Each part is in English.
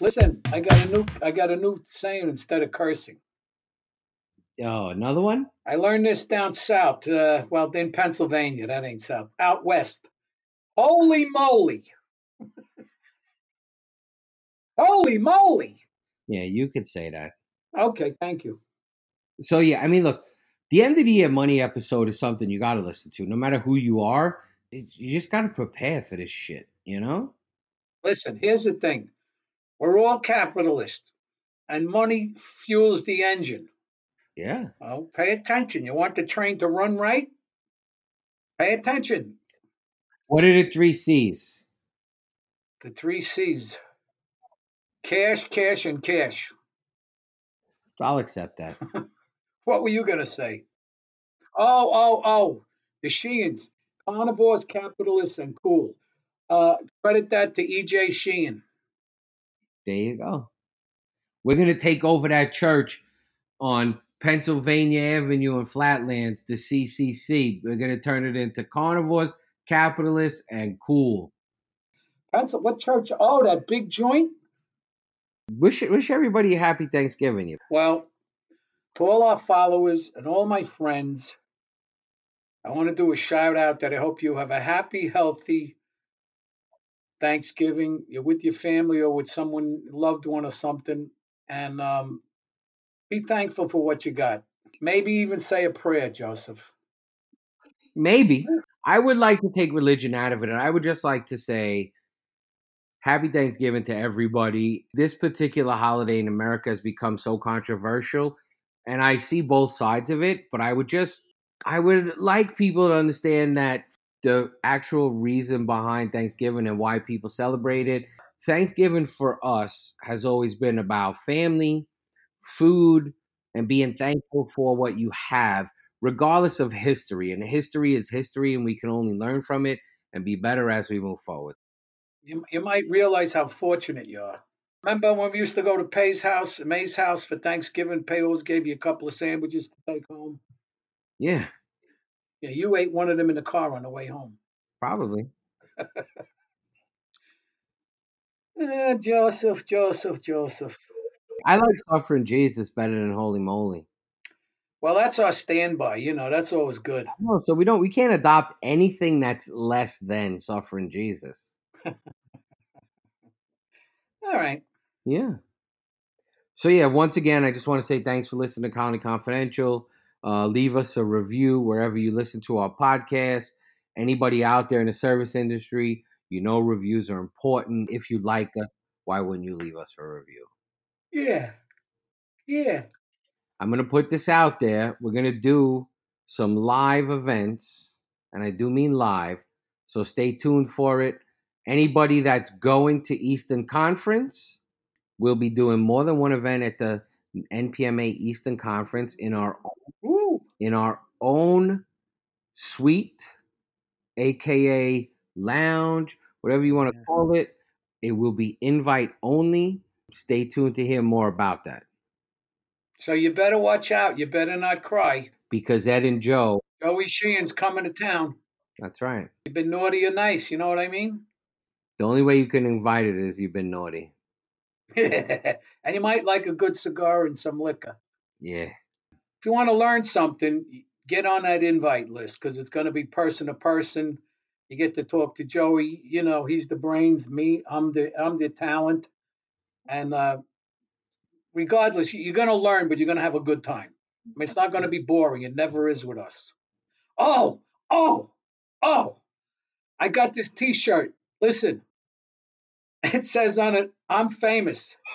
Listen, I got a new I got a new saying instead of cursing. Oh, another one? I learned this down south. Uh, well, in Pennsylvania, that ain't south. Out west. Holy moly! Holy moly! Yeah, you could say that. Okay, thank you. So yeah, I mean, look, the end of the year money episode is something you got to listen to, no matter who you are. You just got to prepare for this shit, you know? Listen, here's the thing. We're all capitalists, and money fuels the engine. Yeah. Well, pay attention. You want the train to run right? Pay attention. What are the three C's? The three C's cash, cash, and cash. I'll accept that. What were you going to say? Oh, oh, oh. The Sheehan's. Carnivores, capitalists, and cool. Uh, credit that to E.J. Sheehan. There you go. We're gonna take over that church on Pennsylvania Avenue in Flatlands, the CCC. We're gonna turn it into carnivores, capitalists, and cool. Pencil, what church? Oh, that big joint? Wish wish everybody a happy Thanksgiving. You. Well, to all our followers and all my friends, I want to do a shout out that I hope you have a happy, healthy Thanksgiving. You're with your family or with someone loved one or something, and um, be thankful for what you got. Maybe even say a prayer, Joseph. Maybe I would like to take religion out of it, and I would just like to say. Happy Thanksgiving to everybody. This particular holiday in America has become so controversial, and I see both sides of it, but I would just I would like people to understand that the actual reason behind Thanksgiving and why people celebrate it. Thanksgiving for us has always been about family, food, and being thankful for what you have, regardless of history. And history is history, and we can only learn from it and be better as we move forward. You, you might realize how fortunate you are. Remember when we used to go to Pay's house, May's house for Thanksgiving? Pay always gave you a couple of sandwiches to take home. Yeah, Yeah, you ate one of them in the car on the way home. probably. Eh, Joseph, Joseph, Joseph. I like suffering Jesus better than Holy Moly. Well, that's our standby. You know, that's always good. No, so we don't we can't adopt anything that's less than suffering Jesus. All right. Yeah. So yeah, once again, I just want to say thanks for listening to Colony Confidential. Uh, leave us a review wherever you listen to our podcast. Anybody out there in the service industry, you know reviews are important. If you like us, why wouldn't you leave us a review? Yeah. Yeah. I'm gonna put this out there. We're gonna do some live events, and I do mean live. So stay tuned for it. Anybody that's going to Eastern Conference, we'll be doing more than one event at the NPMA Eastern Conference in our. In our own suite, aka lounge, whatever you want to call it. It will be invite only. Stay tuned to hear more about that So you better watch out. You better not cry. because Ed and Joe, Joey Sheehan's coming to town. that's right. You've been naughty or nice. You know what I mean? The only way you can invite it is if you've been naughty. and you might like a good cigar and some liquor. Yeah. If you want to learn something, get on that invite list because it's going to be person to person. You get to talk to Joey. You know, he's the brains. Me, I'm the I'm the talent. And uh, regardless, you- you're going to learn, but you're going to have a good time. I mean, it's not going to be boring. It never is with us. Oh, oh, oh! I got this T-shirt. Listen, it says on it, "I'm famous."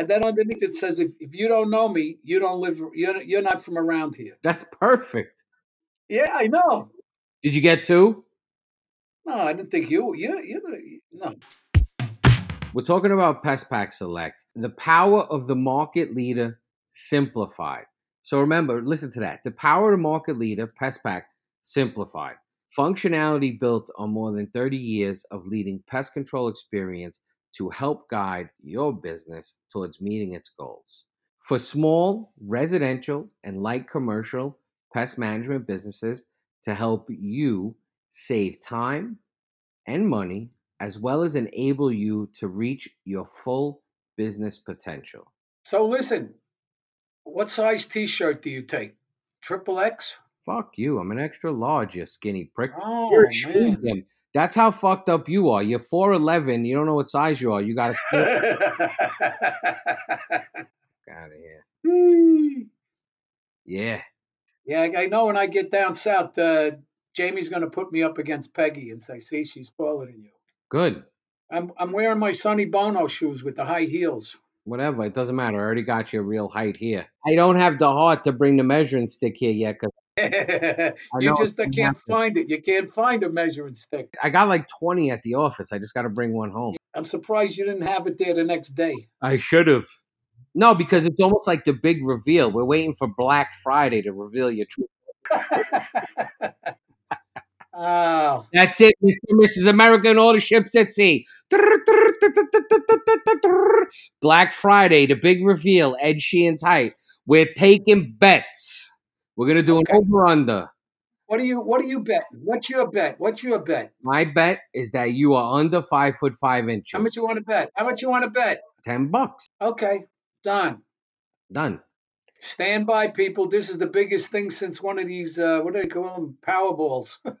And then underneath it says, if, if you don't know me, you don't live, you're, you're not from around here. That's perfect. Yeah, I know. Did you get two? No, I didn't think you, you, you, no. We're talking about PestPac Select, the power of the market leader simplified. So remember, listen to that. The power of the market leader, PestPac simplified. Functionality built on more than 30 years of leading pest control experience to help guide your business towards meeting its goals. For small, residential, and light commercial pest management businesses to help you save time and money as well as enable you to reach your full business potential. So listen, what size T-shirt do you take? Triple X? Fuck you. I'm an extra large, you skinny prick. Oh You're a medium. That's how fucked up you are. You're 4'11. You don't know what size you are. You got to out of here. Yeah. yeah, I I know when I get down south, uh, Jamie's going to put me up against Peggy and say, "See, she's taller than you." Good. I'm I'm wearing my Sonny Bono shoes with the high heels. Whatever. It doesn't matter. I already got your real height here. I don't have the heart to bring the measuring stick here yet because you just it's can't find it. You can't find a measuring stick. I got like 20 at the office. I just got to bring one home. I'm surprised you didn't have it there the next day. I should have. No, because it's almost like the big reveal. We're waiting for Black Friday to reveal your truth. oh, That's it, Mr. and Mrs. America and all the ships at sea. Black Friday, the big reveal, Ed Sheehan's height. We're taking bets. We're gonna do Okay. an over under. what do you what do you bet? What's your bet? What's your bet? My bet is that you are under five foot five inches. How much you want to bet? How much you want to bet? Ten bucks. Okay, done. Done. Stand by, people. This is the biggest thing since one of these. Uh, what do they call them? Powerballs.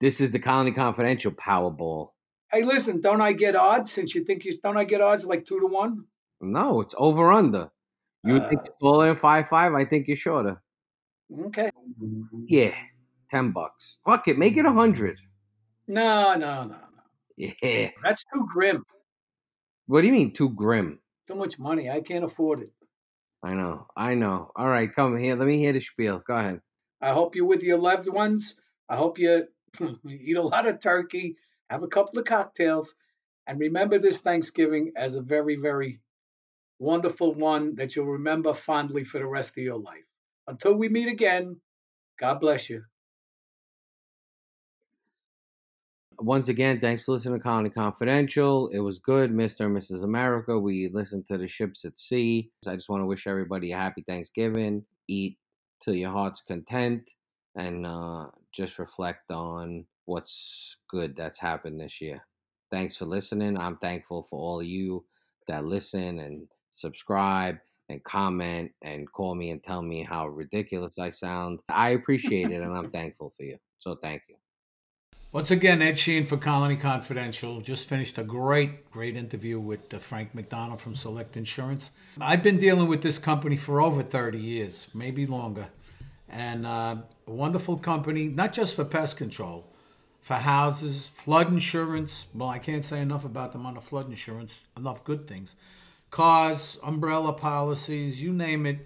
This is the Colony Confidential Powerball. hey, listen. Don't I get odds? Since you think you don't, I get odds like two to one. No, it's over under. You would think Uh, you're taller than five five. I think you're shorter. Okay. Yeah, ten bucks. Fuck it, make it a hundred. No, no, no, no. Yeah. That's too grim. What do you mean too grim? Too much money. I can't afford it. I know, I know. All right, come here. Let me hear the spiel. Go ahead. I hope you're with your loved ones. I hope you eat a lot of turkey, have a couple of cocktails, and remember this Thanksgiving as a very, very wonderful one that you'll remember fondly for the rest of your life. Until we meet again, God bless you. Once again, thanks for listening to Colony Confidential. It was good, Mr. and Mrs. America. We listened to the ships at sea. I just want to wish everybody a happy Thanksgiving. Eat till your heart's content and uh, just reflect on what's good that's happened this year. Thanks for listening. I'm thankful for all of you that listen and subscribe and comment and call me and tell me how ridiculous I sound. I appreciate it and I'm thankful for you. So thank you. Once again, Ed Sheehan for Colony Confidential. Just finished a great, great interview with uh, Frank McDonald from Select Insurance. I've been dealing with this company for over 30 years, maybe longer. And uh, a wonderful company, not just for pest control, for houses, flood insurance. Well, I can't say enough about them on the flood insurance, enough good things. Cars, umbrella policies, you name it,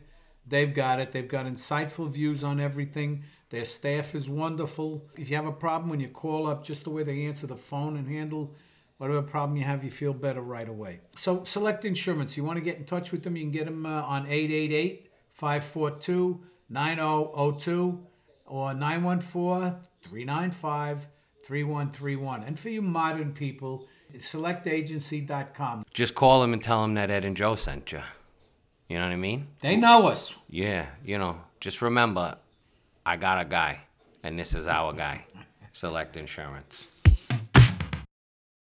they've got it. They've got insightful views on everything. Their staff is wonderful. If you have a problem when you call up, just the way they answer the phone and handle whatever problem you have, you feel better right away. So, Select Insurance, you want to get in touch with them, you can get them uh, on 888 542 9002 or 914 395 3131. And for you modern people, it's selectagency.com. Just call them and tell them that Ed and Joe sent you. You know what I mean? They know us. Yeah, you know, just remember, I got a guy, and this is our guy. Select Insurance.